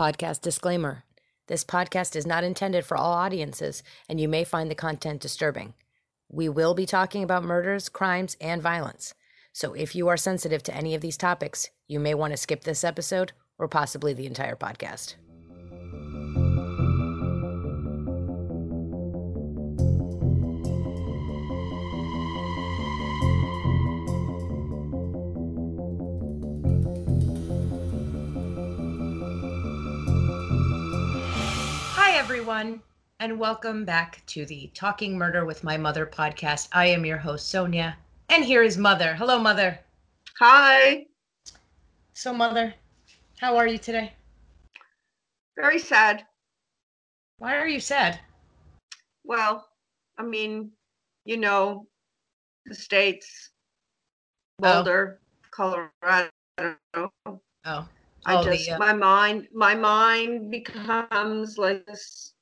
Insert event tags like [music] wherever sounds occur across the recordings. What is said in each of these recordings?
Podcast disclaimer This podcast is not intended for all audiences, and you may find the content disturbing. We will be talking about murders, crimes, and violence. So if you are sensitive to any of these topics, you may want to skip this episode or possibly the entire podcast. Everyone, and welcome back to the Talking Murder with My Mother podcast. I am your host, Sonia, and here is Mother. Hello, Mother. Hi. So, Mother, how are you today? Very sad. Why are you sad? Well, I mean, you know, the states, Oh. Boulder, Colorado. Oh, I Oh, the, just uh, my mind my mind becomes like this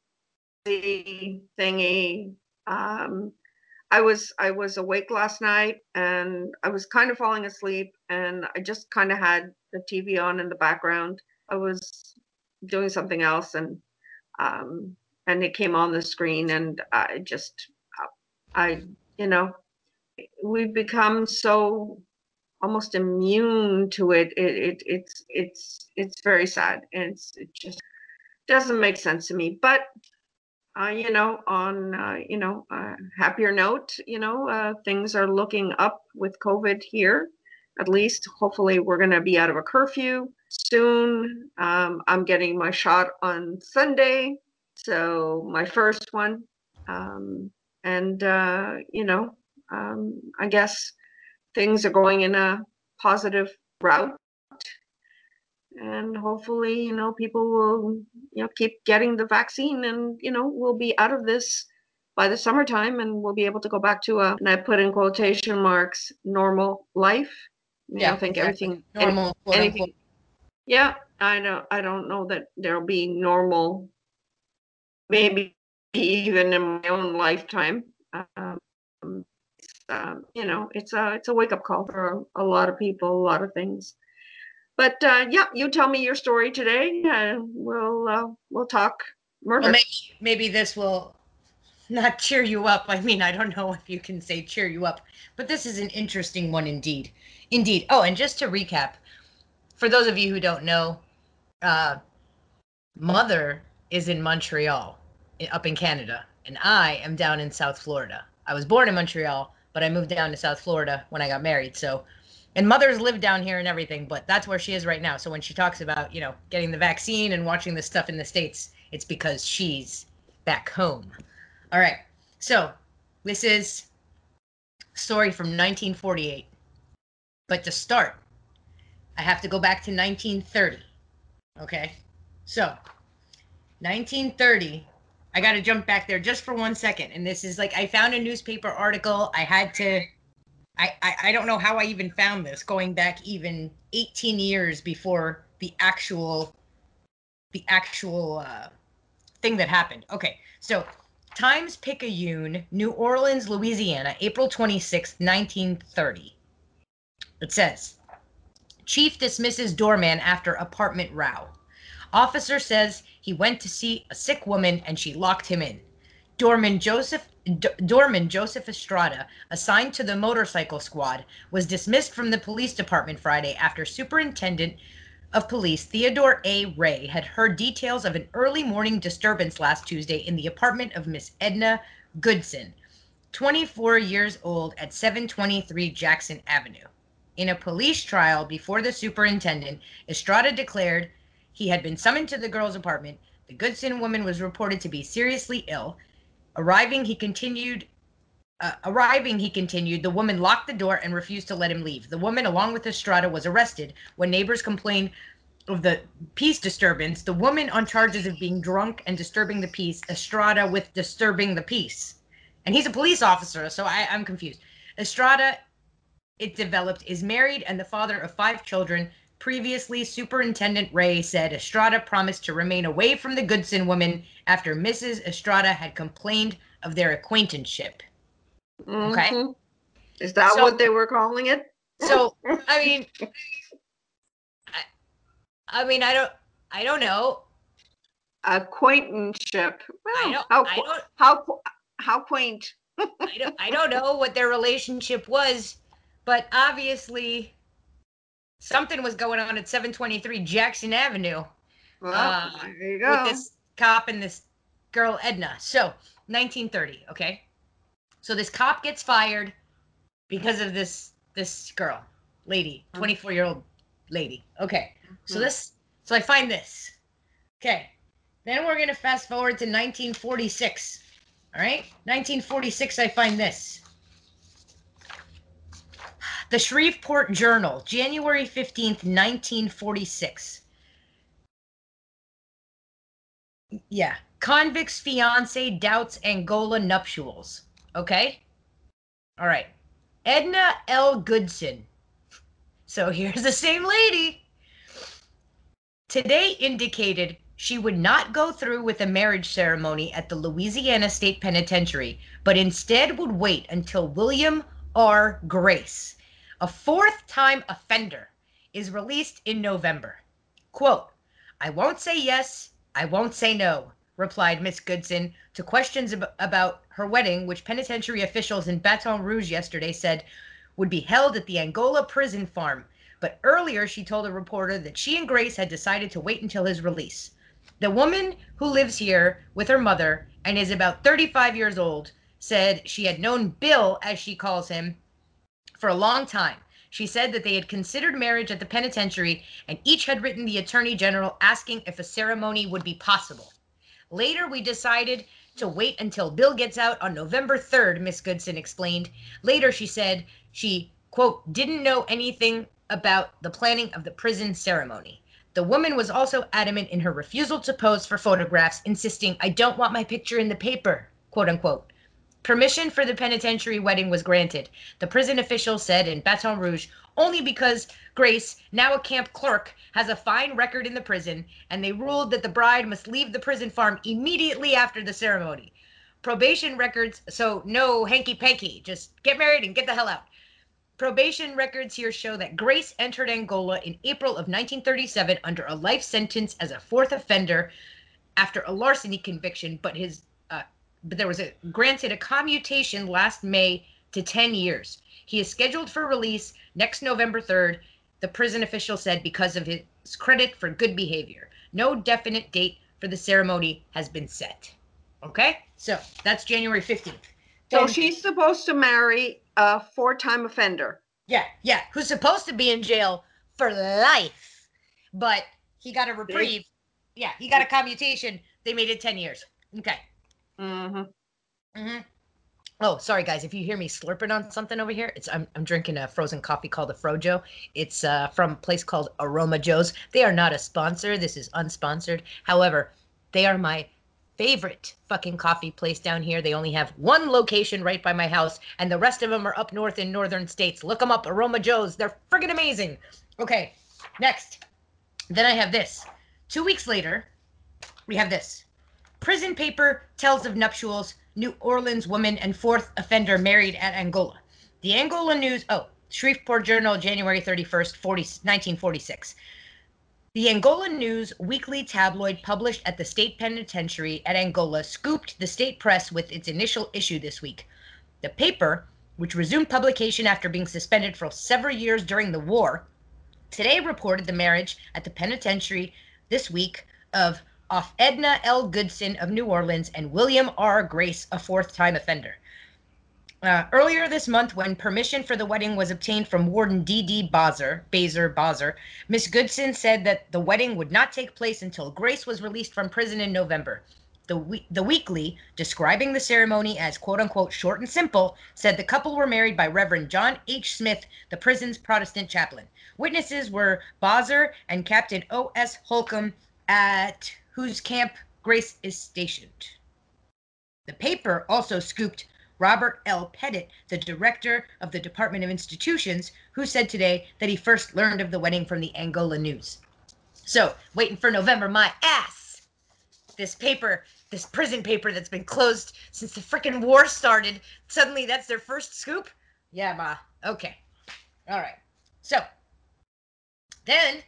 thingy. Um I was I was awake last night and I was kind of falling asleep and I just kind of had the TV on in the background. I was doing something else and um and it came on the screen and I just I you know we've become so almost immune to it. It, it it's it's it's very sad and it's, it just doesn't make sense to me. But uh, you know, on uh, you know a happier note, you know, uh, things are looking up with COVID here. At least, hopefully, we're going to be out of a curfew soon. Um, I'm getting my shot on Sunday, so my first one, um, and uh, you know, um, I guess things are going in a positive route and hopefully you know people will you know keep getting the vaccine and you know we'll be out of this by the summertime and we'll be able to go back to a and i put in quotation marks normal life you know, i think exactly. everything normal. anything yeah i don't i don't know that there'll be normal maybe even in my own lifetime um, um, you know it's a it's a wake up call for a, a lot of people a lot of things but uh, yeah you tell me your story today uh, we'll uh, we'll talk murder Well, maybe maybe this will not cheer you up. I mean, I don't know if you can say cheer you up, but this is an interesting one indeed. Indeed. Oh, and just to recap, for those of you who don't know, uh, Mother is in Montreal, up in Canada, and I am down in South Florida. I was born in Montreal, but I moved down to South Florida when I got married. So, and Mother's live down here and everything, but that's where she is right now. So when she talks about, you know, getting the vaccine and watching this stuff in the States, it's because she's back home. All right. So this is story from 1948. But to start, I have to go back to 1930. Okay. So 1930, I got to jump back there just for one second. And this is like, I found a newspaper article. I had to, I, I, don't know how I even found this going back even 18 years before the actual, the actual, uh, thing that happened. Okay. So Times Picayune, New Orleans, Louisiana, April 26, 1930. It says Chief dismisses doorman after apartment row. Officer says he went to see a sick woman and she locked him in. Doorman Joseph D- Doorman Joseph Estrada, assigned to the motorcycle squad, was dismissed from the police department Friday after Superintendent of Police Theodore A. Ray had heard details of an early morning disturbance last Tuesday in the apartment of Miss Edna Goodson, 24 years old, at 723 Jackson Avenue. In a police trial before the superintendent, Estrada declared he had been summoned to the girl's apartment. The Goodson woman was reported to be seriously ill. Arriving, he continued. Uh, arriving, he continued, the woman locked the door and refused to let him leave. The woman, along with Estrada, was arrested when neighbors complained of the peace disturbance. The woman on charges of being drunk and disturbing the peace. Estrada with disturbing the peace. And he's a police officer, so I, I'm confused. Estrada, it developed, is married and the father of five children. Previously, Superintendent Ray said Estrada promised to remain away from the Goodson woman after Mrs. Estrada had complained of their acquaintanceship. Okay. Mhm. is that So- what they were calling it So, I [laughs] mean, I, I mean, I don't, I don't know. acquaintanceship. Well, I don't, how, I qu- don't, how, qu- how quaint. [laughs] I don't, I don't know what their relationship was, but obviously something was going on at 723 Jackson Avenue Well, Uh, there you with this cop and this girl Edna. So 1930, okay. So this cop gets fired because of this this girl, lady, Mhm. 24 year old lady. Okay. So Mhm. this, so I find this. Okay. Then we're gonna fast forward to 1946. All right, 1946. I find this. The Shreveport Journal, January 15th, 1946. Yeah. Convict's fiance doubts Angola nuptials. Okay. All right. Edna L. Goodson. So here's the same lady. Today indicated she would not go through with a marriage ceremony at the Louisiana State Penitentiary, but instead would wait until William R. Grace, a fourth time offender, is released in November. Quote, I won't say yes, I won't say no, replied Miss Goodson to questions ab- about her wedding, which penitentiary officials in Baton Rouge yesterday said would be held at the Angola prison farm. But earlier, she told a reporter that she and Grace had decided to wait until his release. The woman who lives here with her mother and is about 35 years old said she had known Bill, as she calls him, for a long time. She said that they had considered marriage at the penitentiary and each had written the attorney general asking if a ceremony would be possible. Later, we decided to wait until Bill gets out on November 3rd, Miss Goodson explained. Later, she said she, quote, didn't know anything about the planning of the prison ceremony. The woman was also adamant in her refusal to pose for photographs, insisting, I don't want my picture in the paper, quote unquote. Permission for the penitentiary wedding was granted, the prison official said in Baton Rouge, only because Grace, now a camp clerk, has a fine record in the prison, and they ruled that the bride must leave the prison farm immediately after the ceremony. Probation records, so no hanky panky, just get married and get the hell out. Probation records here show that Grace entered Angola in April of 1937 under a life sentence as a fourth offender after a larceny conviction, but his but there was a granted a commutation last May to 10 years. He is scheduled for release next November 3rd, the prison official said because of his credit for good behavior. No definite date for the ceremony has been set. Okay? So, that's January 15th. So Then- she's supposed to marry a four-time offender. Yeah, yeah, who's supposed to be in jail for life, but he got a reprieve. Yeah, he got a commutation. They made it 10 years. Okay. Hmm hmm Oh, sorry guys, if you hear me slurping on something over here, it's I'm I'm drinking a frozen coffee called the Frojo. It's uh, from a place called Aroma Joe's. They are not a sponsor. This is unsponsored. However, they are my favorite fucking coffee place down here. They only have one location right by my house, and the rest of them are up north in northern states. Look them up, Aroma Joe's. They're friggin' amazing. Okay, next. Then I have this. Two weeks later, we have this. Prison paper tells of nuptials. New Orleans woman and fourth offender married at Angola. The Angola News, oh, Shreveport Journal, January 31st, 40, 1946. The Angola News weekly tabloid published at the state penitentiary at Angola scooped the state press with its initial issue this week. The paper, which resumed publication after being suspended for several years during the war, today reported the marriage at the penitentiary this week of off Edna L. Goodson of New Orleans and William R. Grace, a fourth time offender. Uh, earlier this month, when permission for the wedding was obtained from Warden D.D. Bazer, Bazer, Bazer, Miss Goodson said that the wedding would not take place until Grace was released from prison in November. The, we- the weekly, describing the ceremony as quote unquote short and simple, said the couple were married by Reverend John H. Smith, the prison's Protestant chaplain. Witnesses were Bazer and Captain O.S. Holcomb, at whose camp Grace is stationed. The paper also scooped Robert L. Pettit, the director of the Department of Institutions, who said today that he first learned of the wedding from the Angola News. So, waiting for November, my ass. This paper, this prison paper that's been closed since the frickin' war started, suddenly that's their first scoop? Yeah, ma. Okay. All right. So, then,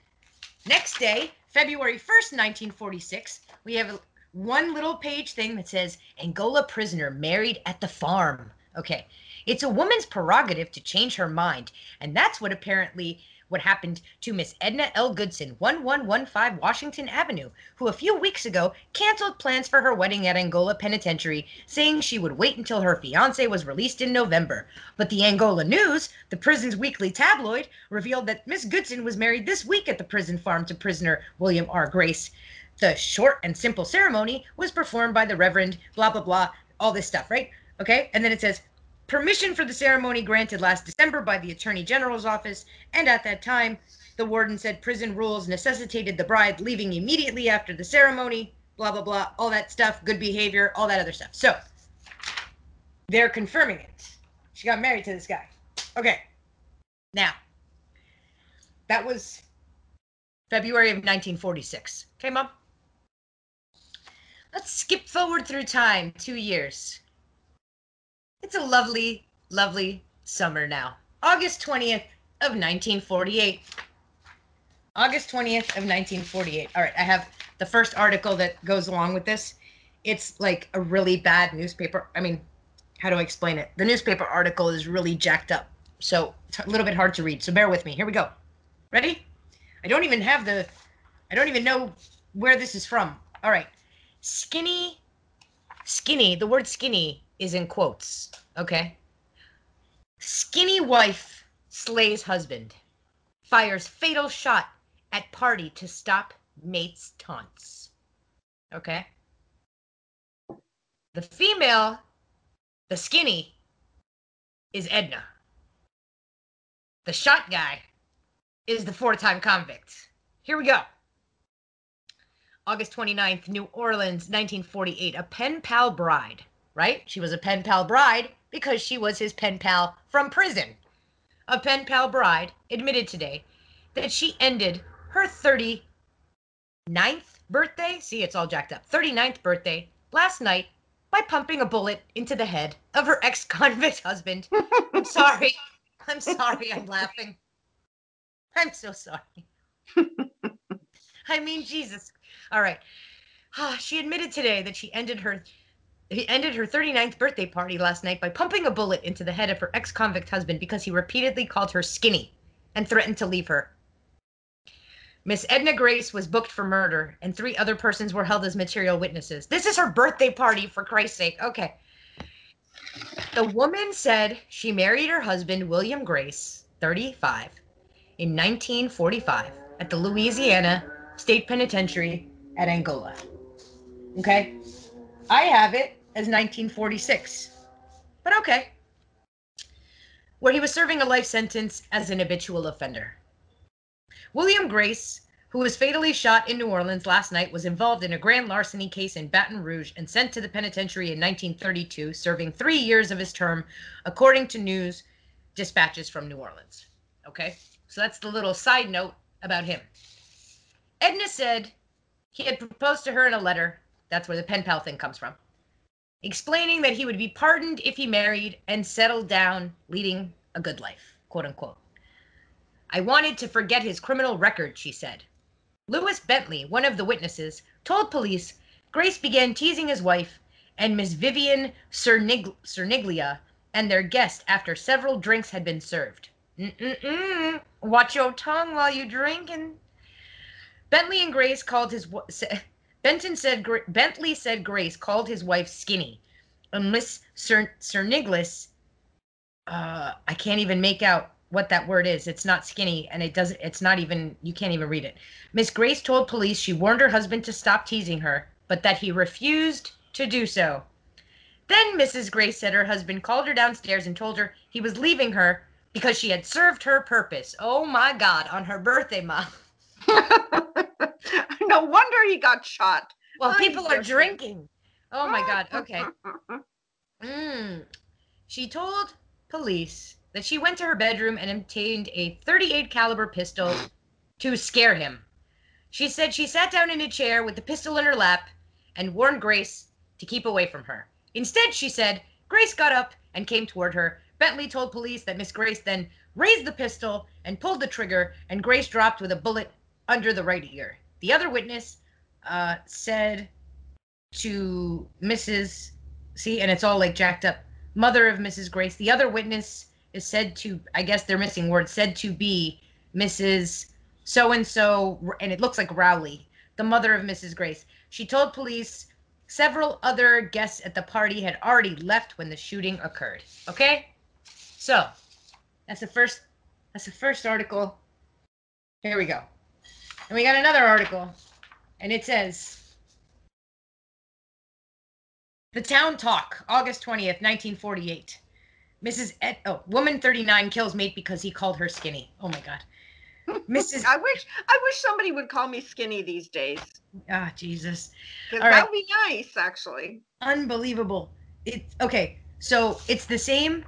next day, February 1st, 1946, we have one little page thing that says Angola prisoner married at the farm. Okay. It's a woman's prerogative to change her mind. And that's what apparently what happened to Miss Edna L. Goodson, 1115 Washington Avenue, who a few weeks ago canceled plans for her wedding at Angola Penitentiary, saying she would wait until her fiance was released in November. But the Angola News, the prison's weekly tabloid, revealed that Miss Goodson was married this week at the prison farm to prisoner William R. Grace. The short and simple ceremony was performed by the Reverend, blah, blah, blah, all this stuff, right? Okay. And then it says, permission for the ceremony granted last December by the Attorney General's office, and at that time, the warden said prison rules necessitated the bride leaving immediately after the ceremony, blah, blah, blah, all that stuff, good behavior, all that other stuff. So, they're confirming it. She got married to this guy. Okay. Now, that was February of 1946. Okay, Mom? Let's skip forward through time two years. It's a lovely, lovely summer now. August 20th of 1948. August 20th of 1948. All right, I have the first article that goes along with this. It's like a really bad newspaper. I mean, how do I explain it? The newspaper article is really jacked up. So it's a little bit hard to read. So bear with me. Here we go. Ready? I don't even have the I don't even know where this is from. All right. Skinny skinny, the word skinny is in quotes. Okay. Skinny wife slays husband. Fires fatal shot at party to stop mate's taunts. Okay. The female, the skinny, is Edna. The shot guy is the four time convict. Here we go. August 29th, New Orleans, 1948. A pen pal bride right? She was a pen pal bride because she was his pen pal from prison. A pen pal bride admitted today that she ended her 39th birthday. See, it's all jacked up. 39th birthday last night by pumping a bullet into the head of her ex convict [laughs] husband. I'm [laughs] sorry. I'm sorry. I'm laughing. I'm so sorry. [laughs] I mean, Jesus. All right. Ah, she admitted today that she ended her he ended her 39th birthday party last night by pumping a bullet into the head of her ex convict husband because he repeatedly called her skinny and threatened to leave her. Miss Edna Grace was booked for murder, and three other persons were held as material witnesses. This is her birthday party, for Christ's sake. Okay. The woman said she married her husband, William Grace, 35, in 1945 at the Louisiana State Penitentiary at Angola. Okay. I have it as 1946. But okay. Where he was serving a life sentence as an habitual offender. William Grace, who was fatally shot in New Orleans last night, was involved in a grand larceny case in Baton Rouge and sent to the penitentiary in 1932, serving three years of his term, according to news dispatches from New Orleans. Okay, so that's the little side note about him. Edna said he had proposed to her in a letter. That's where the pen pal thing comes from explaining that he would be pardoned if he married and settled down, leading a good life, quote unquote. I wanted to forget his criminal record, she said. Lewis Bentley, one of the witnesses, told police Grace began teasing his wife and Miss Vivian Cernig- Cerniglia and their guest after several drinks had been served. Mm-mm-mm. Watch your tongue while you drinking. Bentley and Grace called his Benton said Bentley said Grace called his wife skinny, Miss Cern- Cerniglis, uh, I can't even make out what that word is. It's not skinny, and it doesn't. It's not even. You can't even read it. Miss Grace told police she warned her husband to stop teasing her, but that he refused to do so. Then Mrs. Grace said her husband called her downstairs and told her he was leaving her because she had served her purpose. Oh my God, on her birthday, mom. [laughs] [laughs] no wonder he got shot. Well, people are drinking. Oh my God. [laughs] Okay. Mm. She told police that she went to her bedroom and obtained a 38 caliber pistol to scare him. She said she sat down in a chair with the pistol in her lap and warned Grace to keep away from her. Instead, she said, Grace got up and came toward her. Bentley told police that Miss Grace then raised the pistol and pulled the trigger, and Grace dropped with a bullet under the right ear. The other witness uh, said to Mrs. See, and it's all like jacked up. Mother of Mrs. Grace. The other witness is said to, I guess they're missing words, said to be Mrs. So and so, and it looks like Rowley, the mother of Mrs. Grace. She told police several other guests at the party had already left when the shooting occurred. Okay? So, that's the first that's the first article. Here we go. And we got another article, and it says The Town Talk, August 20th, 1948. Mrs. Ed, oh, woman 39 kills mate because he called her skinny. Oh my God. [laughs] Mrs. I wish I wish somebody would call me skinny these days. Ah, Jesus. That right. would be nice, actually. Unbelievable. It's okay. So it's the same,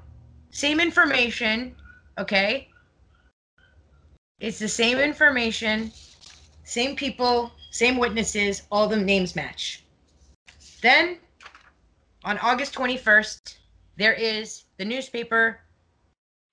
same information. Okay. It's the same information, same people, same witnesses. All the names match. Then, on August 21st, there is the newspaper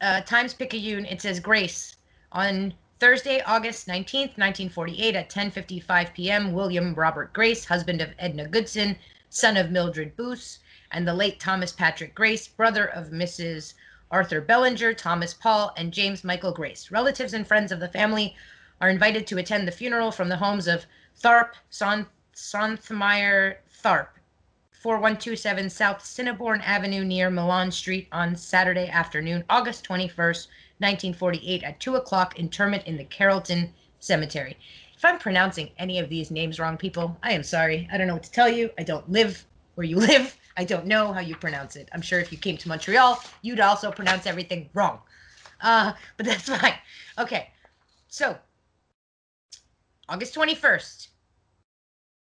uh, Times Picayune. It says Grace on Thursday, August 19th, 1948, at 10:55 p.m. William Robert Grace, husband of Edna Goodson, son of Mildred Boos, and the late Thomas Patrick Grace, brother of Mrs. Arthur Bellinger, Thomas Paul, and James Michael Grace. Relatives and friends of the family are invited to attend the funeral from the homes of Tharp, Son- Sontheimer Tharp, 4127 South Cinnabon Avenue near Milan Street on Saturday afternoon, August 21st, 1948 at 2 o'clock, interment in the Carrollton Cemetery. If I'm pronouncing any of these names wrong, people, I am sorry. I don't know what to tell you. I don't live where you [laughs] live. I don't know how you pronounce it. I'm sure if you came to Montreal, you'd also pronounce everything wrong. Uh, but that's [laughs] fine. Okay, so August 21st,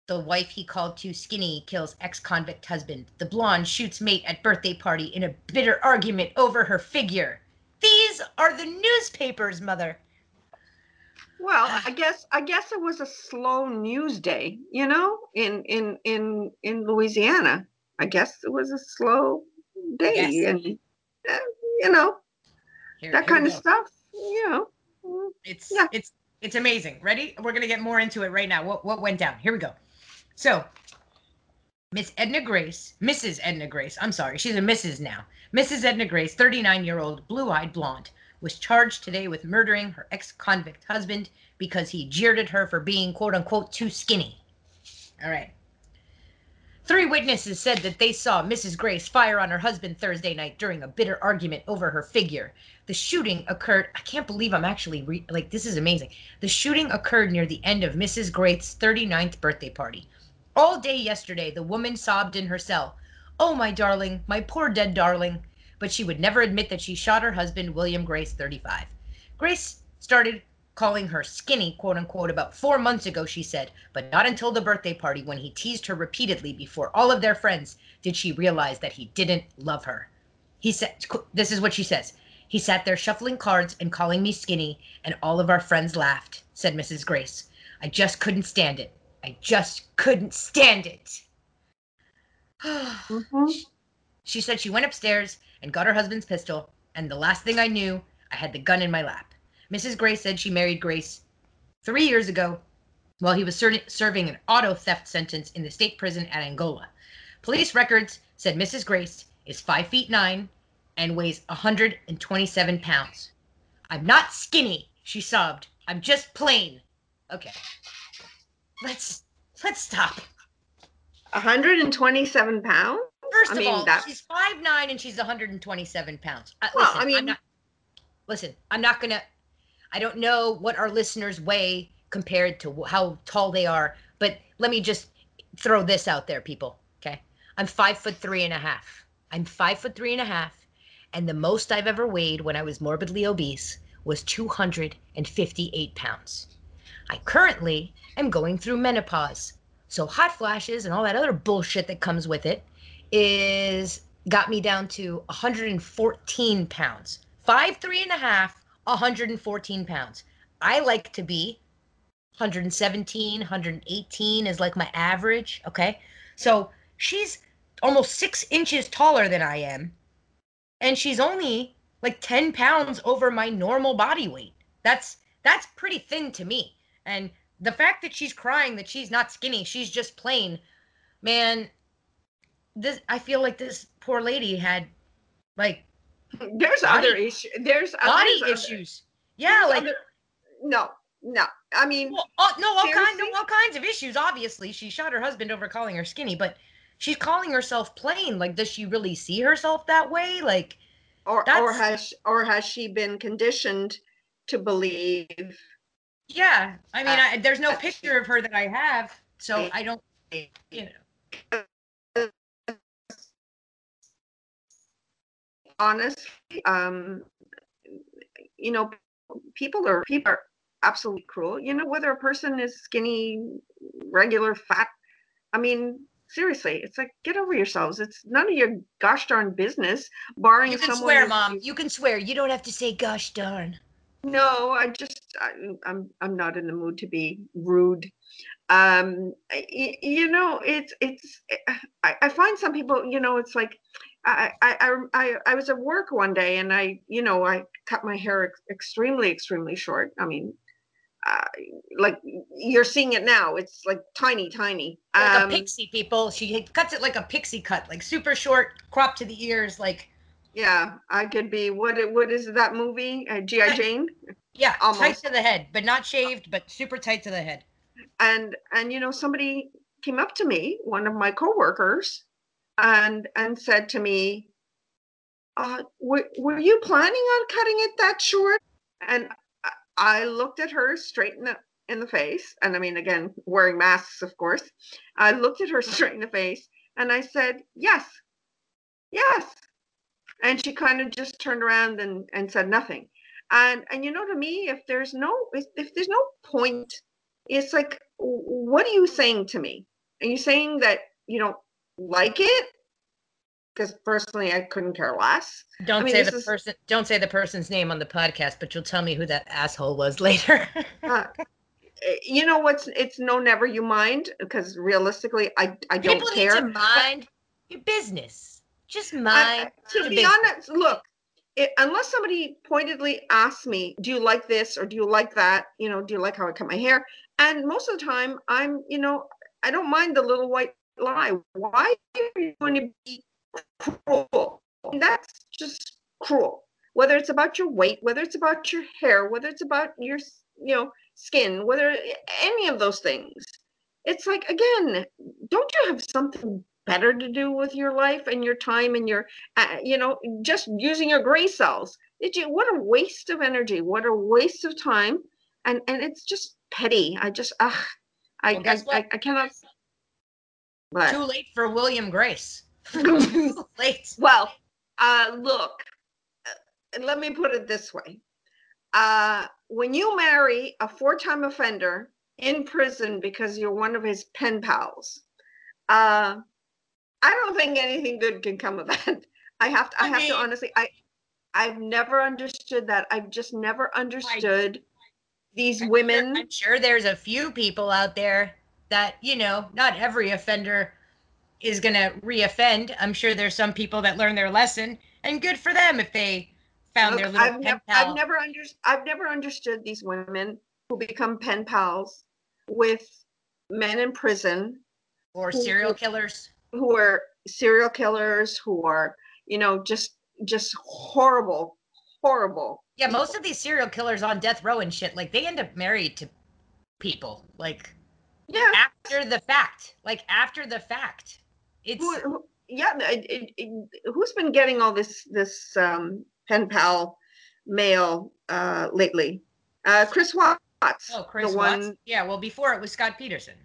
the wife he called too skinny kills ex convict husband. The blonde shoots mate at birthday party in a bitter argument over her figure. These are the newspapers, mother. Well, I guess I guess it was a slow news day, you know, in in in in Louisiana. I guess it was a slow day, Yes. and uh, you know Here- that here kind of go. stuff. You know, It's Yeah. it's it's amazing. Ready? We're gonna get more into it right now. What what went down? Here we go. So, Miss Edna Grace, Mrs. Edna Grace. I'm sorry, she's a Mrs. now. Mrs. Edna Grace, 39 year old, blue eyed blonde, was charged today with murdering her ex convict husband because he jeered at her for being quote unquote too skinny. All right. Three witnesses said that they saw Mrs. Grace fire on her husband Thursday night during a bitter argument over her figure. The shooting occurred. I can't believe I'm actually re- like this is amazing. The shooting occurred near the end of Mrs. Grace's 39th birthday party. All day yesterday, the woman sobbed in her cell. Oh, my darling, my poor dead darling. But she would never admit that she shot her husband, William Grace, 35. Grace started calling her skinny, quote unquote, about four months ago, she said, but not until the birthday party when he teased her repeatedly before all of their friends did she realize that he didn't love her. He said, This is what she says. He sat there shuffling cards and calling me skinny, and all of our friends laughed, said Mrs. Grace. I just couldn't stand it. I just couldn't stand it. [sighs] mhm. She said she went upstairs and got her husband's pistol, and the last thing I knew, I had the gun in my lap. Mrs. Grace said she married Grace three years ago while he was ser- serving an auto theft sentence in the state prison at Angola. Police records said Mrs. Grace is five feet nine and weighs 127 pounds. I'm not skinny, she sobbed. I'm just plain. Okay. Let's let's stop. 127 pounds. First I of mean, all, that- she's five nine and she's 127 pounds. Uh, Well, listen, I I'm mean- not, listen, I'm not gonna. I don't know what our listeners weigh compared to how tall they are, but let me just throw this out there, people. Okay, I'm five foot three and a half. I'm five foot three and a half, and the most I've ever weighed when I was morbidly obese was 258 pounds. I currently am going through menopause, so hot flashes and all that other bullshit that comes with it is got me down to 114 pounds. Five, three and a half, 114 pounds. I like to be 117, 118 is like my average. Okay. So she's almost six inches taller than I am. And she's only like 10 pounds over my normal body weight. That's that's pretty thin to me. And the fact that she's crying that she's not skinny, she's just plain. man, this I feel like this poor lady had like There's Body- other issues. There's body other- issues. Yeah, like other- no, no. I mean, well, all, no, all kind, no, all kinds of issues. Obviously, she shot her husband over calling her skinny, but she's calling herself plain. Like, does she really see herself that way? Like, or or has or has she been conditioned to believe? yeah. I mean, Uh, I, there's no uh, picture of her that I have, so I don't. You know, honestly, um, you know, people are people are absolutely cruel. You know, whether a person is skinny, regular, fat. I mean, seriously, it's like get over yourselves. It's none of your gosh darn business. Barring someone. you can swear, mom. You can swear. You don't have to say "gosh darn." No, I just I, I'm I'm not in the mood to be rude. Um, y- you know, it's it's I, I find some people, you know, it's like I, I I I I was at work one day and I, you know, I cut my hair ex- extremely extremely short. I mean, uh, like you're seeing it now. It's like tiny, tiny. Like Um, a pixie, people. She cuts it like a pixie cut, like super short, cropped to the ears, like yeah, I could be. What it- what is that movie? Uh, GI [laughs] Jane. yeah, Almost. tight to the head, but not shaved, but super tight to the head. and and you know somebody came up to me one of my coworkers and and said to me uh were, were you planning on cutting it that short? And I- looked at her straight in the in the face. And i mean again wearing masks of course. I looked at her [laughs] straight in the face and i said yes. Yes. And she kind of just turned around and and said nothing. And and you know to me if there's no if, if there's no point it's like what are you saying to me? Are you saying that you don't like it because personally i couldn't care less Don't mean, say the is- person. Don't say the person's name on the podcast, but you'll tell me who that asshole was later. [laughs] uh, eh, you know what's it's no never you mind because realistically i i don't People care need to mind your business. Just I- mind. I- to be business. honest look it, unless somebody pointedly asks me do you like this or do you like that you know do you like how i cut my hair and most of the time i'm you know i don't mind the little white lie. Why are you going to be cruel? And that's just cruel. Whether it's about your weight whether it's about your hair whether it's about your you know skin whether any of those things. It's like again don't you have something better to do with your life and your time and your uh, you know just using your gray cells? Did you what a waste of energy what a waste of time. And and it's just petty. I just uh, I, Well, I. I i cannot Too late for William Grace. Too [laughs] [laughs] late. well uh look uh, let me put it this way uh when you marry a four-time offender in prison because you're one of his pen pals uh i don't think anything good can come of that i have to i, I have to honestly i i've never understood that i've just never understood these I'm sure- women I'm sure there's a few people out there that, you know, not every offender is going to reoffend. I'm sure there's some people that learn their lesson, and good for them if they found their Look, little I've, pen pal. I've never under- I've never understood these women who become pen pals with men in prison or who- serial killers. who are serial killers who are you know just just horrible horrible Yeah, most of these serial killers on death row and shit, like they end up married to people, like yeah after the fact. Like after the fact. It's who, who, yeah it, it, who's been getting all this this um pen pal mail uh lately uh chris watts oh Chris the Watts. one Yeah, well before it was Scott Peterson.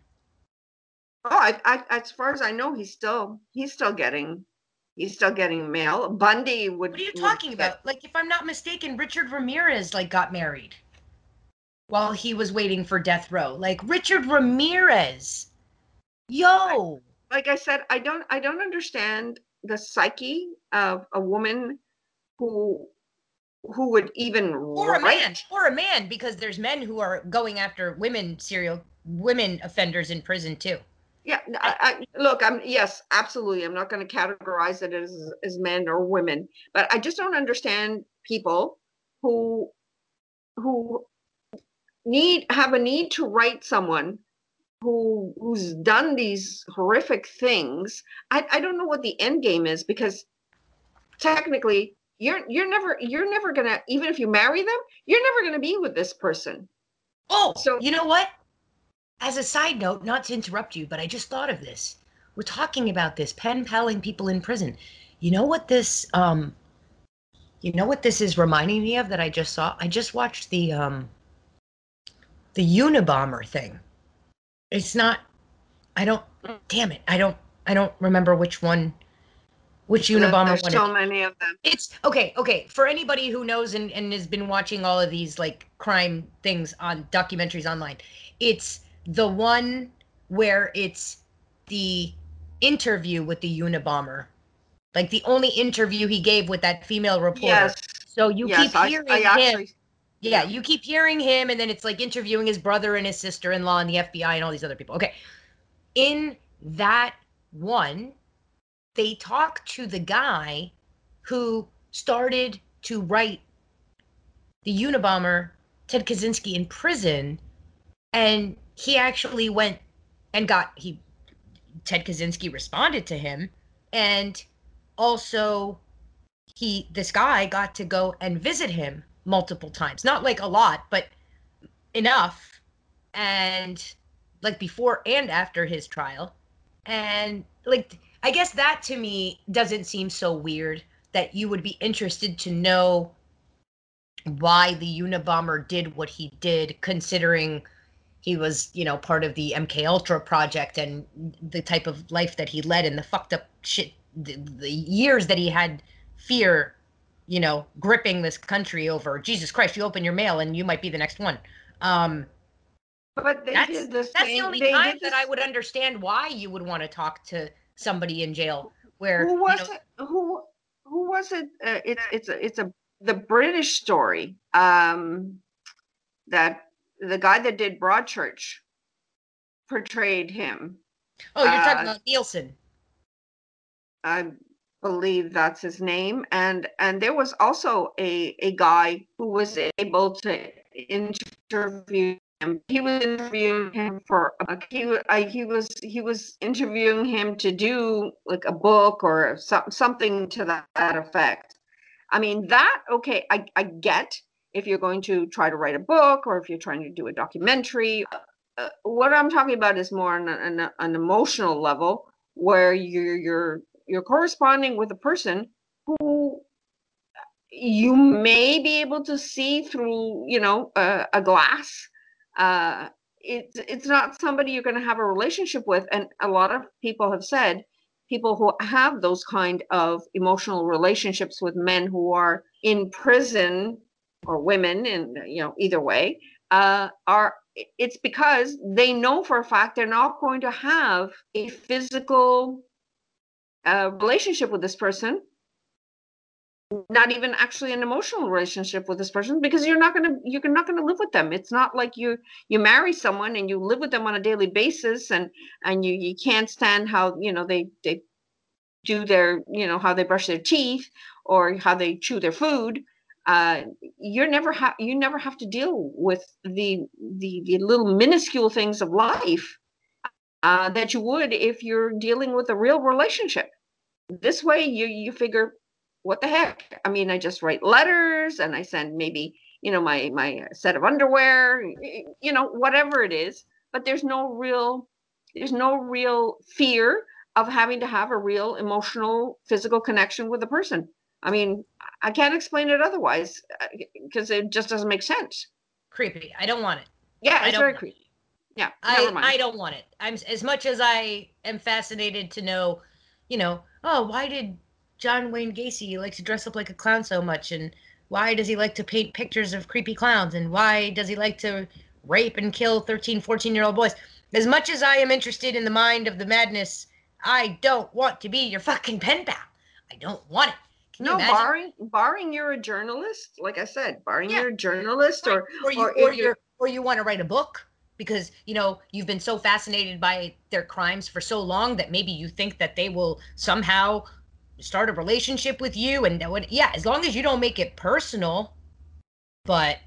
oh I, I as far as i know he's still he's still getting he's still getting mail bundy would What are you talking get- about? Like, if I'm not mistaken, Richard Ramirez like got married while he was waiting for death row. Like Richard Ramirez, yo, like I said, I don't I don't understand the psyche of a woman who who would even or a man, or a man, because there's men who are going after women serial women offenders in prison too. Yeah, I, I- look, I'm yes, absolutely. I'm not going to categorize it as as men or women, but I just don't understand people who who need have a need to write someone who who's done these horrific things. I, I don't know what the end game is because technically you're you're never you're never gonna even if you marry them, you're never gonna be with this person. Oh, so you know what? As a side note, not to interrupt you, but I just thought of this. We're talking about this pen paling people in prison. You know what this um you know what this is reminding me of that I just saw? I just watched the um the Unabomber thing. It's not I don't damn it. I don't I don't remember which one which Unabomber There's one. so it- many of them. it's okay, okay. For anybody who knows and, and has been watching all of these like crime things on documentaries online, it's the one where it's the interview with the Unabomber. Like the only interview he gave with that female reporter. Yes. So you yes, keep hearing I him. actually Yeah, you keep hearing him, and then it's like interviewing his brother and his sister in law and the FBI and all these other people. Okay. In that one, they talk to the guy who started to write the Unabomber, Ted Kaczynski, in prison. And he actually went and got, he, Ted Kaczynski responded to him. And also, he, this guy got to go and visit him multiple times. Not like a lot, but enough. And like before and after his trial. And like, I guess that to me doesn't seem so weird that you would be interested to know why the Unabomber did what he did, considering he was, you know, part of the MK Ultra project and the type of life that he led and the fucked up shit, the, the years that he had fear, you know, gripping this country over. Jesus Christ, you open your mail and you might be the next one. Um, but they that's did the that's the only they time that I would understand why you would want to talk to somebody in jail. Where who you was know, it who who was it uh, it's it's a it's a the british story um that the guy that did broadchurch portrayed him Oh, you're talking uh, about Nilsen. i believe that's his name and and there was also a a guy who was able to interview him. He was interviewing him for a, he, I, he was he was interviewing him to do like a book or some, something to that, that effect. I mean that okay I, I get if you're going to try to write a book or if you're trying to do a documentary. Uh, what i'm talking about is more on an, an, an emotional level where you're you're you're corresponding with a person who you may be able to see through you know a, a glass. Uh it's it's not somebody you're going to have a relationship with. And a lot of people have said people who have those kind of emotional relationships with men who are in prison or women and you know either way uh are it's because they know for a fact they're not going to have a physical uh, relationship with this person. Not even actually an emotional relationship with this person because you're not going to you're not going to live with them. It's not like you you marry someone and you live with them on a daily basis and and you you can't stand how you know they they do their you know how they brush their teeth or how they chew their food. Uh you're never have you never have to deal with the the the little minuscule things of life uh that you would if you're dealing with a real relationship this way you you figure what the heck i mean i just write letters and i send maybe you know my my set of underwear you know whatever it is but there's no real there's no real fear of having to have a real emotional physical connection with a person i mean i can't explain it otherwise uh, because it just doesn't make sense Creepy. I don't want it. yeah I it's don't very creepy yeah never I mind I don't want it. I'm as much as I am fascinated to know, you know, oh, why did John Wayne Gacy like to dress up like a clown so much and why does he like to paint pictures of creepy clowns and why does he like to rape and kill 13, 14 year old boys? As much as I am interested in the mind of the madness, I don't want to be your fucking pen pal. I don't want it. Can you no barring barring you're a journalist like i said barring Yeah. you're a journalist Right. or or you or or, you're or you want to write a book because you know you've been so fascinated by their crimes for so long that maybe you think that they will somehow start a relationship with you and that would yeah as long as you don't make it personal but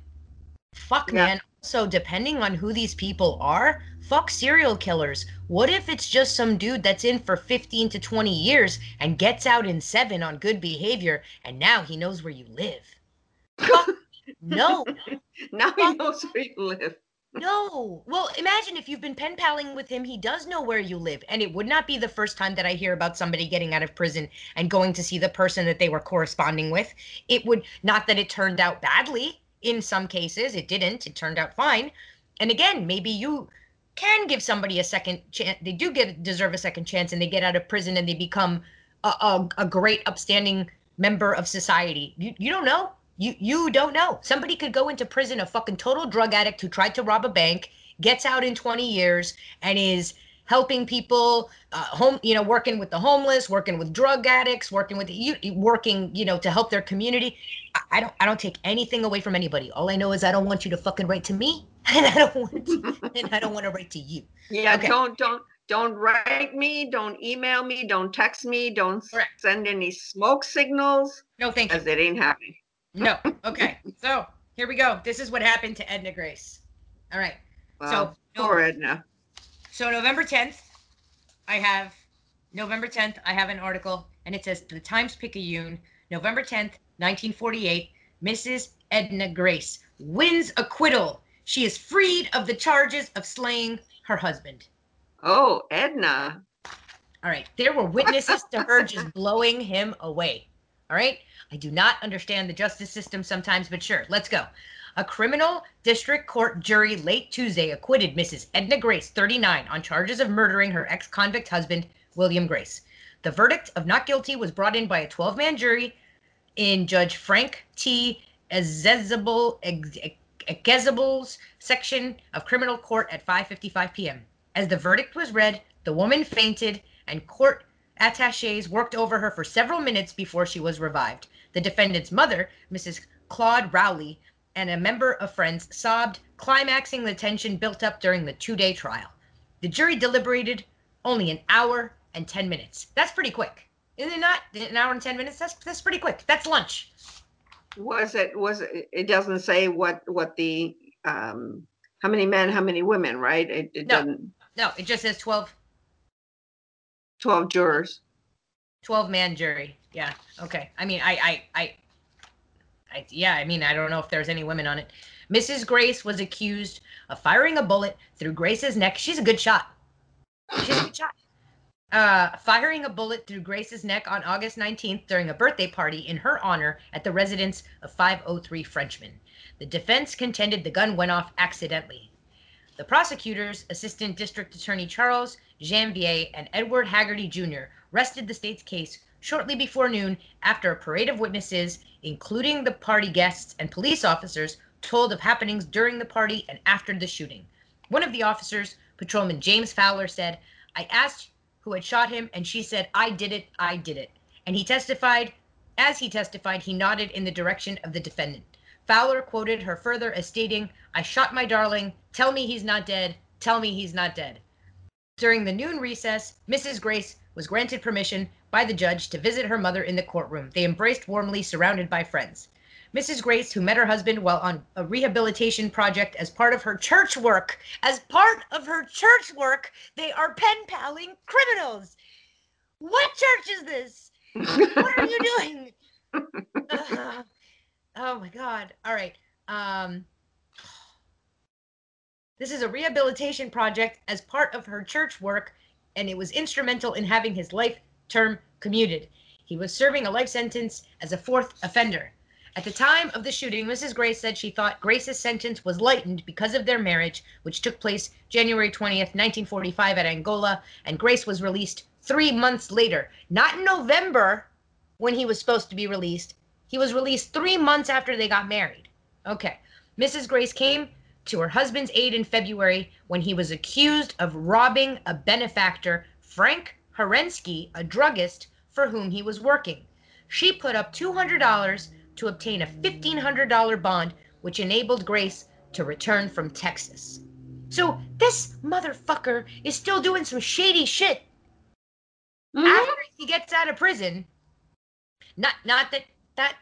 fuck Yeah. man also, depending on who these people are, fuck serial killers. What if it's just some dude that's in for 15 to 20 years and gets out in seven on good behavior and now he knows where you live? [laughs] Fuck no. now he knows where you live. No. Well, imagine if you've been pen paling with him, he does know where you live. And it would not be the first time that I hear about somebody getting out of prison and going to see the person that they were corresponding with. It would not that it turned out badly. In some cases, it didn't. It turned out fine. And again, maybe you can give somebody a second chance. They do get deserve a second chance and they get out of prison and they become a, a, a great, upstanding member of society. You, you don't know. You you don't know. Somebody could go into prison a fucking total drug addict who tried to rob a bank, gets out in 20 years and is helping people uh, home you know working with the homeless working with drug addicts working with you working you know to help their community I, don't i don't take anything away from anybody all i know is i don't want you to fucking write to me [laughs] and i don't want to, and i don't want to write to you yeah okay. don't don't don't write me don't email me don't text me don't Correct. send any smoke signals no thank you because it ain't happening no. Okay. so here we go. This is what happened to Edna Grace. All right. so poor Edna. So November 10th, I have November 10th, I have an article and it says the Times Picayune, November 10th, 1948, Mrs. Edna Grace wins acquittal. She is freed of the charges of slaying her husband. Oh, Edna. All right. There were witnesses to her just blowing him away. All right. I do not understand the justice system sometimes, but sure, let's go. A criminal district court jury late Tuesday acquitted Mrs. Edna Grace, 39, on charges of murdering her ex convict husband, William Grace. The verdict of not guilty was brought in by a 12 man jury in Judge Frank T. Echezabal's section of criminal court at 5:55 p.m. As the verdict was read, the woman fainted and court attaches worked over her for several minutes before she was revived. The defendant's mother, Mrs. Claude Rowley, and a member of Friends sobbed, climaxing the tension built up during the two day trial. The jury deliberated only an hour and 10 minutes. That's pretty quick. Isn't it not? An hour and 10 minutes? That's, that's pretty quick. That's lunch. Was it, was it, it doesn't say what, what the, um, how many men, how many women, right? It, it no, doesn't. No, it just says 12. 12 jurors. 12 man jury. Yeah. Okay. I mean, I, I, I, I, yeah. I mean, I don't know if there's any women on it. Mrs. Grace was accused of firing a bullet through Grace's neck. She's a good shot. She's a good shot. Uh, firing a bullet through Grace's neck on August 19th during a birthday party in her honor at the residence of 503 Frenchman. The defense contended the gun went off accidentally. The prosecutors, Assistant District Attorney Charles Janvier and Edward Haggerty Jr., rested the state's case shortly before noon after a parade of witnesses, including the party guests and police officers, told of happenings during the party and after the shooting. One of the officers, Patrolman James Fowler, said, I asked who had shot him, and she said, I did it, I did it. And he testified, as he testified, he nodded in the direction of the defendant. Fowler quoted her further as stating, I shot my darling. Tell me he's not dead. Tell me he's not dead. During the noon recess, Mrs. Grace was granted permission by the judge to visit her mother in the courtroom. They embraced warmly, surrounded by friends. Mrs. Grace, who met her husband while on a rehabilitation project as part of her church work, as part of her church work, they are pen paling criminals. What church is this? what are you doing? [laughs] Uh, oh my God. All right. Um, this is a rehabilitation project as part of her church work and it was instrumental in having his life term commuted. He was serving a life sentence as a fourth offender. At the time of the shooting, Mrs. Grace said she thought Grace's sentence was lightened because of their marriage, which took place January 20th, 1945, at Angola, and Grace was released three months later. Not in November, when he was supposed to be released. He was released three months after they got married. Okay. Mrs. Grace came to her husband's aid in February when he was accused of robbing a benefactor, Frank Herensky, a druggist for whom he was working. She put up $200 to obtain a $1,500 bond, which enabled Grace to return from Texas. So this motherfucker is still doing some shady shit mm-hmm. after he gets out of prison. Not not that that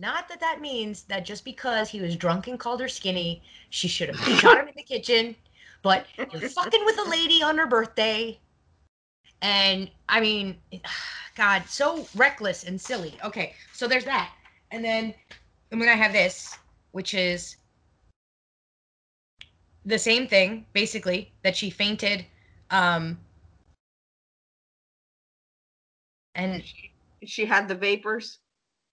Not that that means that just because he was drunk and called her skinny, she should have [laughs] shot him in the kitchen. But you're fucking with a lady on her birthday. And I mean, [sighs] God, so reckless and silly. Okay, so there's that. And then I'm going to have this, which is the same thing, basically, that she fainted. Um, and She had the vapors.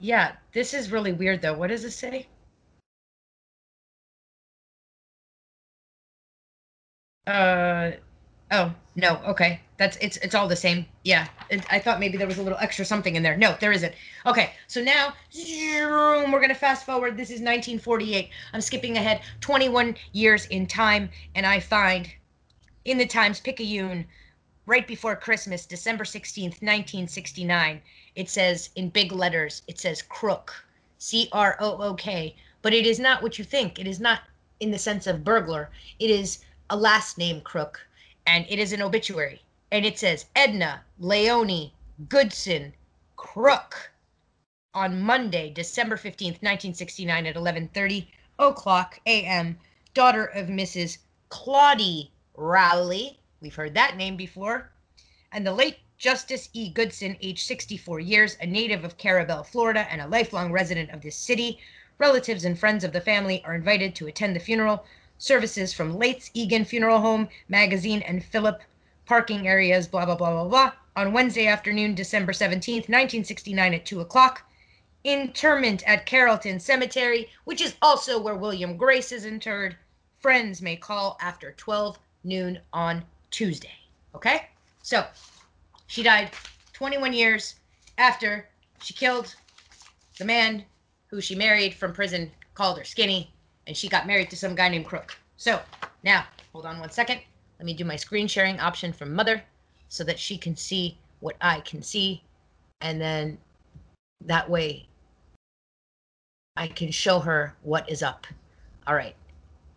Yeah, this is really weird though. What does it say? Uh, oh no. Okay, that's it's it's all the same. Yeah, it, I thought maybe there was a little extra something in there. No, there isn't. Okay, so now we're gonna fast forward. This is 1948. I'm skipping ahead 21 years in time, and I find in the Times Picayune right before Christmas, December 16th, 1969. It says in big letters, it says crook, C R O O K, but it is not what you think. It is not in the sense of burglar. It is a last name crook, and it is an obituary. And it says Edna Leonie Goodson Crook on Monday, December 15th, 1969 at 11:30 o'clock a.m. Daughter of Mrs. Claudie Rowley. We've heard that name before. And the late Justice E. Goodson, age 64 years, a native of Carrabelle, Florida, and a lifelong resident of this city. Relatives and friends of the family are invited to attend the funeral. Services from Leitz-Eagan Funeral Home, Magazine, and Philip parking areas, blah, blah, blah, blah, blah, on Wednesday afternoon, December 17th, 1969 at 2 o'clock. Interment at Carrollton Cemetery, which is also where William Grace is interred. Friends may call after 12 noon on Tuesday. Okay? So, she died 21 years after she killed the man who she married from prison, called her skinny, and she got married to some guy named Crook. So, now, hold on one second. Let me do my screen sharing option from Mother so that she can see what I can see. And then that way I can show her what is up. All right.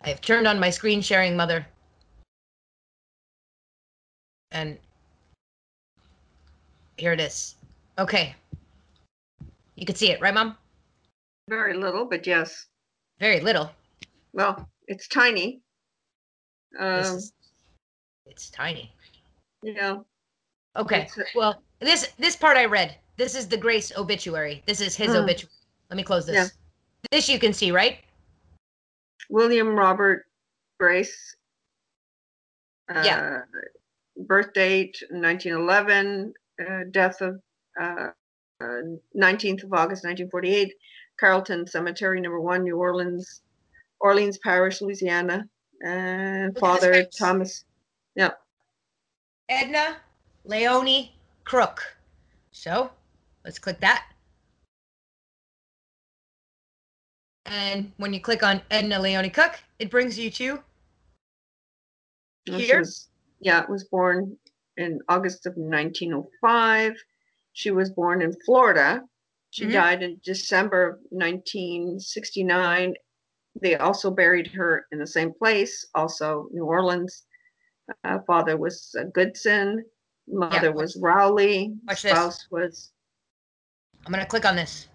I have turned on my screen sharing, Mother. And here it is. Okay. You can see it, right, Mom? Very little, but yes. Very little. Well, it's tiny. Um, is, it's tiny. you know, Okay. Well, this this part I read. This is the Grace obituary. This is his Hmm. obituary. Let me close this. Yeah. This you can see, right? William Robert Grace. Yeah. Uh, birth date 1911, uh, death of uh, uh, 19th of August 1948, Carrollton Cemetery, number one, New Orleans, Orleans Parish, Louisiana. And father. Thomas. Yeah. Edna Leonie Crook. So let's click that. And when you click on Edna Leonie Cook, it brings you to Here? was, yeah, it was born in August of 1905. She was born in Florida. She Mhm. died in December of 1969. They also buried her in the same place, also New Orleans. Uh, father was uh, Goodson. Mother watch- was Rowley. watch this. Was I'm going to click on this.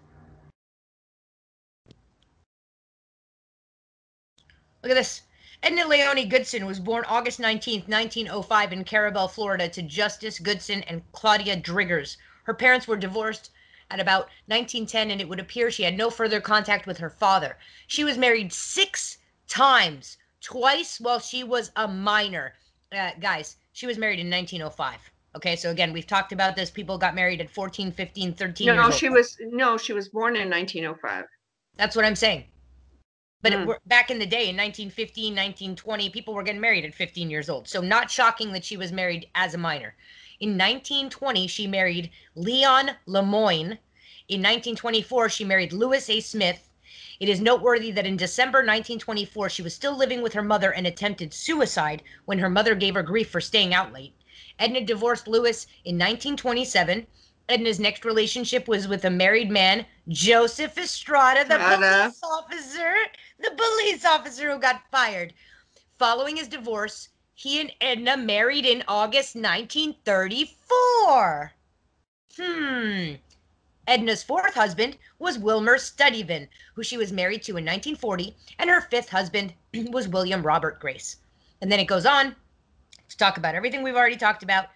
Look at this. Edna Leonie Goodson was born August 19, 1905 in Carrabelle, Florida to Justice Goodson and Claudia Driggers. Her parents were divorced at about 1910 and it would appear she had no further contact with her father. She was married 6 times, twice while she was a minor. Uh, guys, she was married in 1905. Okay, so again, we've talked about this. People got married at 14, 15, 13 years no, old. she was no, she was born in 1905. That's what I'm saying. But Mm. we're- back in the day, in 1915, 1920, people were getting married at 15 years old. So not shocking that she was married as a minor. In 1920, she married Leon Lemoyne. In 1924, she married Lewis A. Smith. It is noteworthy that in December 1924, she was still living with her mother and attempted suicide when her mother gave her grief for staying out late. Edna divorced Lewis in 1927. Edna's next relationship was with a married man, Joseph Estrada, the Estrada. police officer, [laughs] the police officer who got fired. Following his divorce, he and Edna married in August 1934. Hmm. Edna's fourth husband was Wilmer Stuyvesant, who she was married to in 1940, and her fifth husband [clears throat] was William Robert Grace. And then it goes on to talk about everything we've already talked about.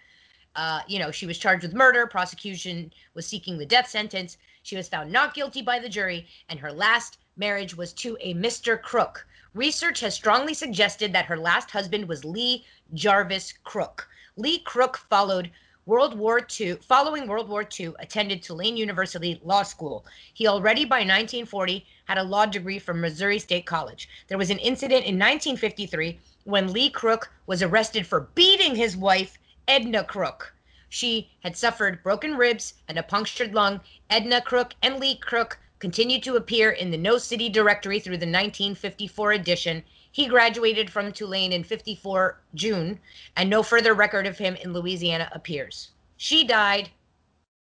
Uh, you know, she was charged with murder. Prosecution was seeking the death sentence. She was found not guilty by the jury, and her last marriage was to a Mr. Crook. Research has strongly suggested that her last husband was Lee Jarvis Crook. Lee Crook followed World War II, following World War II, attended Tulane University Law School. He already by 1940 had a law degree from Missouri State College. There was an incident in 1953 when Lee Crook was arrested for beating his wife, Edna Crook. She had suffered broken ribs and a punctured lung. Edna Crook and Lee Crook continued to appear in the No City directory through the 1954 edition. He graduated from Tulane in 54 June, and no further record of him in Louisiana appears. She died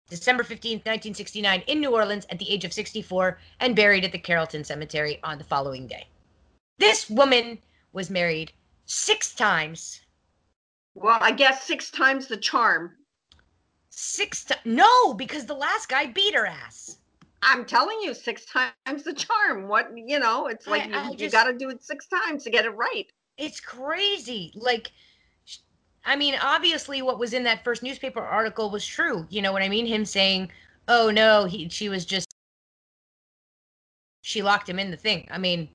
December 15, 1969, in New Orleans at the age of 64 and buried at the Carrollton Cemetery on the following day. This woman was married six times. Well, I guess six times the charm. Six times? No, because the last guy beat her ass. I'm telling you, six times the charm. What you know, it's like I- you, I you got to do it six times to get it right. It's crazy. Like, I mean, obviously, what was in that first newspaper article was true. You know what I mean? Him saying, "Oh no, he she was just she locked him in the thing." I mean,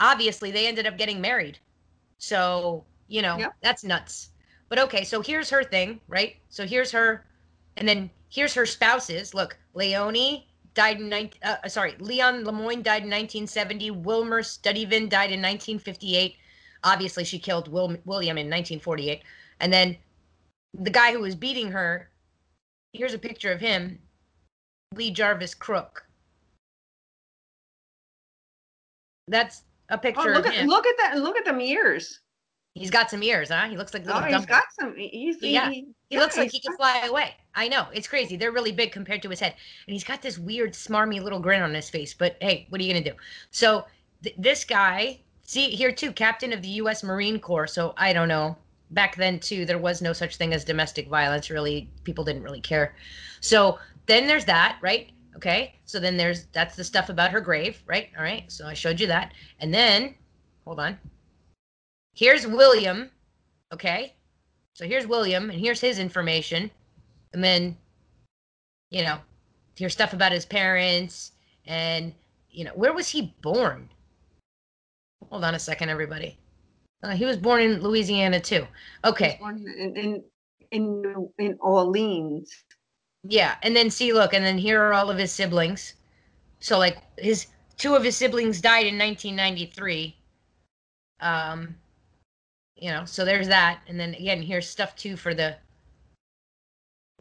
obviously, they ended up getting married. So you know Yep. that's nuts. But okay, so here's her thing, right? So here's her, and then here's her spouses. Look, Leonie died in 19, uh, sorry, Leon Lemoyne died in 1970. Wilmer Stuyvesant died in 1958 obviously she killed Will, William in 1948 and then the guy who was beating her here's a picture of him Lee Jarvis Crook that's a Oh, picture look of at him look at that! Look at them ears. He's got some ears huh? He looks like little Oh, he's got some. He's Yeah. he, he looks like he can fly away. I know. It's crazy. They're really big compared to his head. And he's got this weird smarmy little grin on his face but hey what are you gonna do? So th- this guy see here too captain of the u.s marine corps so i don't know. Back then too there was no such thing as domestic violence really. People didn't really care. So then there's that right? Okay. So then there's that's the stuff about her grave right? All right. So i showed you that. And then hold on here's william okay? So here's william and here's his information. And then you know here's stuff about his parents and you know where was he born? Hold on a second everybody. Uh, he was born in louisiana too. Okay. Born in in in, in Orleans. yeah and then see look and then here are all of his siblings. So like his two of his siblings died in 1993 um you know so there's that. And then again here's stuff too for the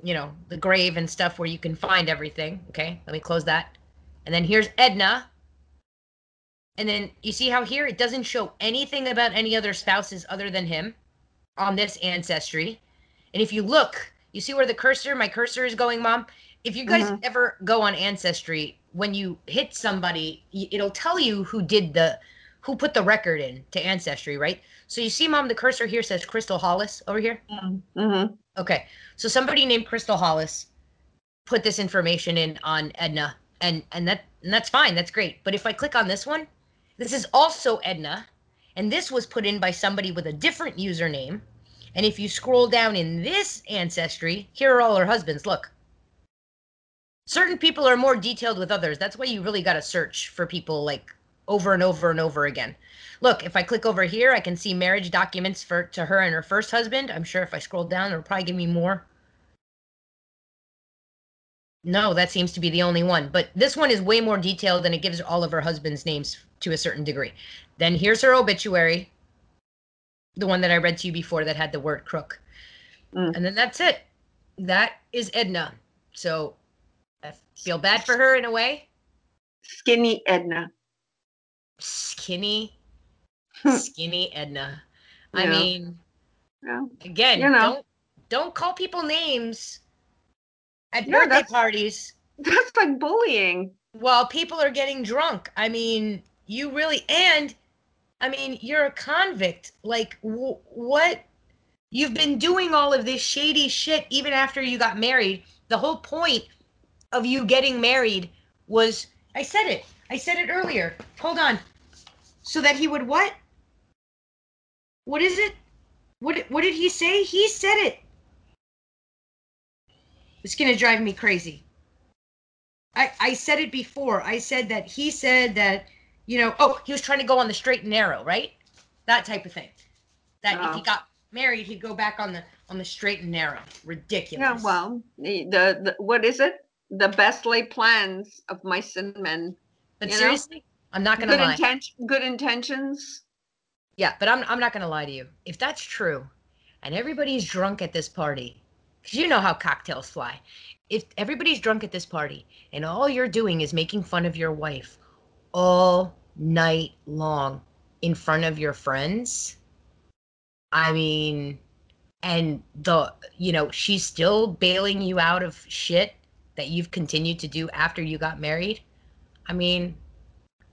you know the grave and stuff where you can find everything. Okay let me close that. And then here's edna. And then you see how here it doesn't show anything about any other spouses other than him on this ancestry. And if you look you see where the cursor my cursor is going mom? If you guys Mhm. ever go on ancestry when you hit somebody it'll tell you who did the who put the record in to ancestry right so you see mom the cursor here says crystal hollis over here Mm-hmm. Okay. So somebody named Crystal Hollis put this information in on Edna and and that and that's fine. That's great. But if I click on this one, this is also Edna and this was put in by somebody with a different username. And if you scroll down in this ancestry, here are all her husbands. Look. Certain people are more detailed with others. That's why you really got to search for people like over and over and over again. Look, if I click over here, I can see marriage documents for to her and her first husband. I'm sure if I scroll down, it'll probably give me more. No, that seems to be the only one. But this one is way more detailed and it gives all of her husband's names to a certain degree. Then here's her obituary, the one that I read to you before that had the word crook. Mm. And then that's it. That is Edna. So I feel bad for her in a way. Skinny Edna. Skinny, hmm. skinny Edna. I mean, Yeah. again, You know. don't don't call people names at Yeah, birthday parties [laughs] That's like bullying. while people are getting drunk. I mean, you really and I mean, you're a convict. Like w- what you've been doing all of this shady shit even after you got married. The whole point of you getting married was I said it. I said it earlier. Hold on. So that he would what? What is it? What what did he say? He said it. It's gonna drive me crazy. I I said it before. I said that he said that you know. Oh, he was trying to go on the straight and narrow, right? That type of thing. That if he got married, he'd go back on the on the straight and narrow. Ridiculous. Yeah, well, the, the, the what is it? The best laid plans of mice and men. But you know? seriously, I'm not gonna Good lie. intention, good intentions. Yeah, but I'm I'm not gonna lie to you. If that's true, and everybody's drunk at this party, because you know how cocktails fly. If everybody's drunk at this party and all you're doing is making fun of your wife all night long in front of your friends, I mean, and the you know she's still bailing you out of shit that you've continued to do after you got married. I mean,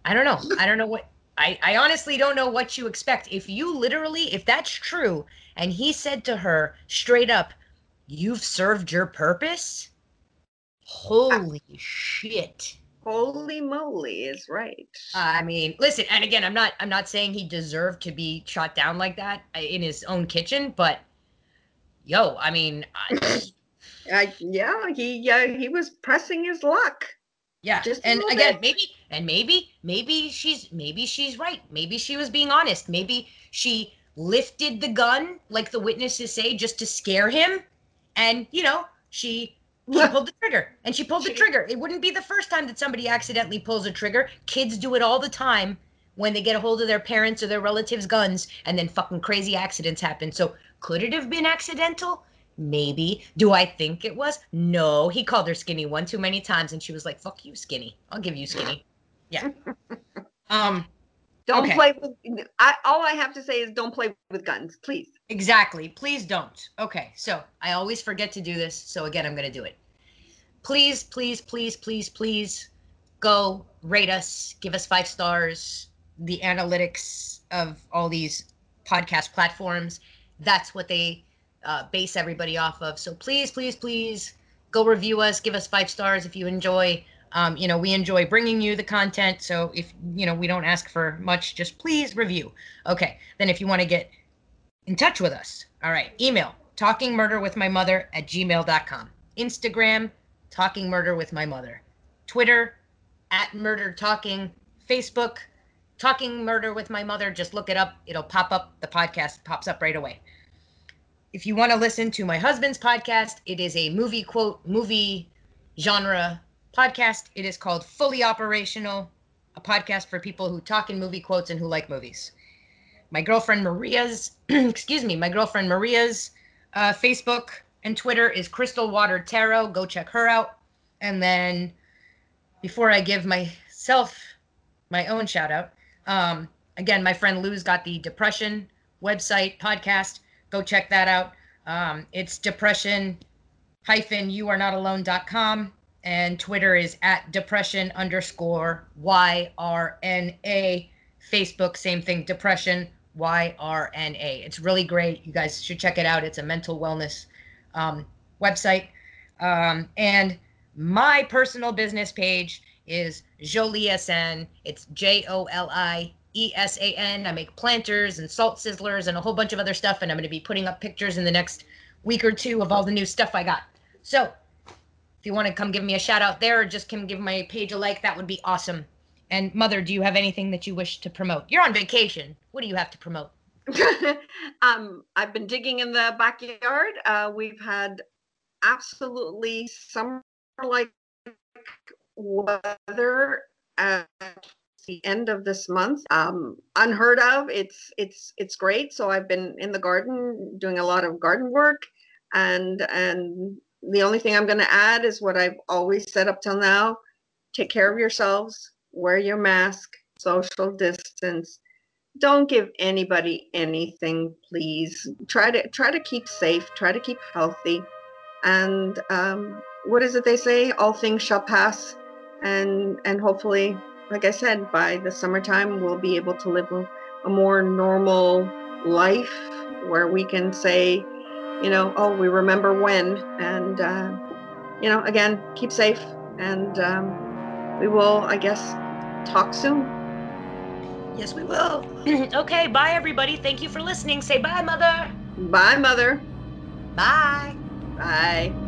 I don't know. I don't know what I, I honestly don't know what you expect. If you literally, if that's true, and he said to her straight up, You've served your purpose? Holy shit. Holy moly is right. I mean, listen, and again, I'm not I'm not saying he deserved to be shot down like that uh, in his own kitchen, but yo, I mean, I, [coughs] I, yeah, he yeah, he was pressing his luck. Yeah. Just and again, bit. maybe and maybe maybe she's maybe she's right. Maybe she was being honest. Maybe she lifted the gun like the witnesses say just to scare him and you know, she she [laughs] pulled the trigger and she pulled the trigger. It wouldn't be the first time that somebody accidentally pulls a trigger. Kids do it all the time when they get a hold of their parents or their relatives' guns and then fucking crazy accidents happen. So could it have been accidental? Maybe. Do I think it was? No. He called her skinny one too many times and she was like, fuck you, skinny. I'll give you skinny. Yeah. [laughs] Um, Don't Okay. play with. I all I have to say is don't play with guns, please. Exactly. Please don't. Okay. So I always forget to do this. So again, I'm going to do it. Please, please, please, please, please go rate us, give us five stars. The analytics of all these podcast platforms, that's what they uh, base everybody off of. So please, please, please go review us, give us five stars if you enjoy. Um, you know, we enjoy bringing you the content. So if, you know, we don't ask for much, just please review. Okay. Then if you want to get in touch with us. All right. Email talking murder with my mother at gmail.com. Instagram talking murder with my mother. Twitter at murder talking. Facebook talking murder with my mother. Just look it up. It'll pop up. The podcast pops up right away. If you want to listen to my husband's podcast, it is a movie quote, movie genre podcast. It is called Fully Operational, a podcast for people who talk in movie quotes and who like movies my girlfriend Maria's, [clears throat] excuse me, my girlfriend Maria's uh, Facebook and Twitter is Crystal Water Tarot. Go check her out. And then before I give myself my own shout out, um, again, my friend Lou's got the depression website podcast. Go check that out. Um, it's depression hyphen you are not alone.com and Twitter is at depression underscore Y R N A. Facebook, same thing, depression, Y R N A. It's really great. You guys should check it out. It's a mental wellness um, website. Um, and my personal business page is Jolie SN. It's J O L I E S A N. I make planters and salt sizzlers and a whole bunch of other stuff. And I'm going to be putting up pictures in the next week or two of all the new stuff I got. So if you want to come give me a shout out there or just come give my page a like, that would be awesome. And mother, do you have anything that you wish to promote? You're on vacation. What do you have to promote? [laughs] um, I've been digging in the backyard. Uh, we've had absolutely summer-like weather at the end of this month. Um, unheard of. It's it's it's great. So I've been in the garden doing a lot of garden work, and and the only thing I'm going to add is what I've always said up till now: take care of yourselves, wear your mask, social distance. Don't give anybody anything please. Try to try to keep safe. Try to keep healthy. And um, what is it they say? All things shall pass. And and hopefully like I said, by the summertime, we'll be able to live a more normal life where we can say, you know, oh, we remember when. And, uh, you know, again, keep safe. And um, we will, I guess, talk soon. Yes, we will. [clears throat] okay, bye, everybody. Thank you for listening. Say bye, Mother. Bye, Mother. Bye. Bye.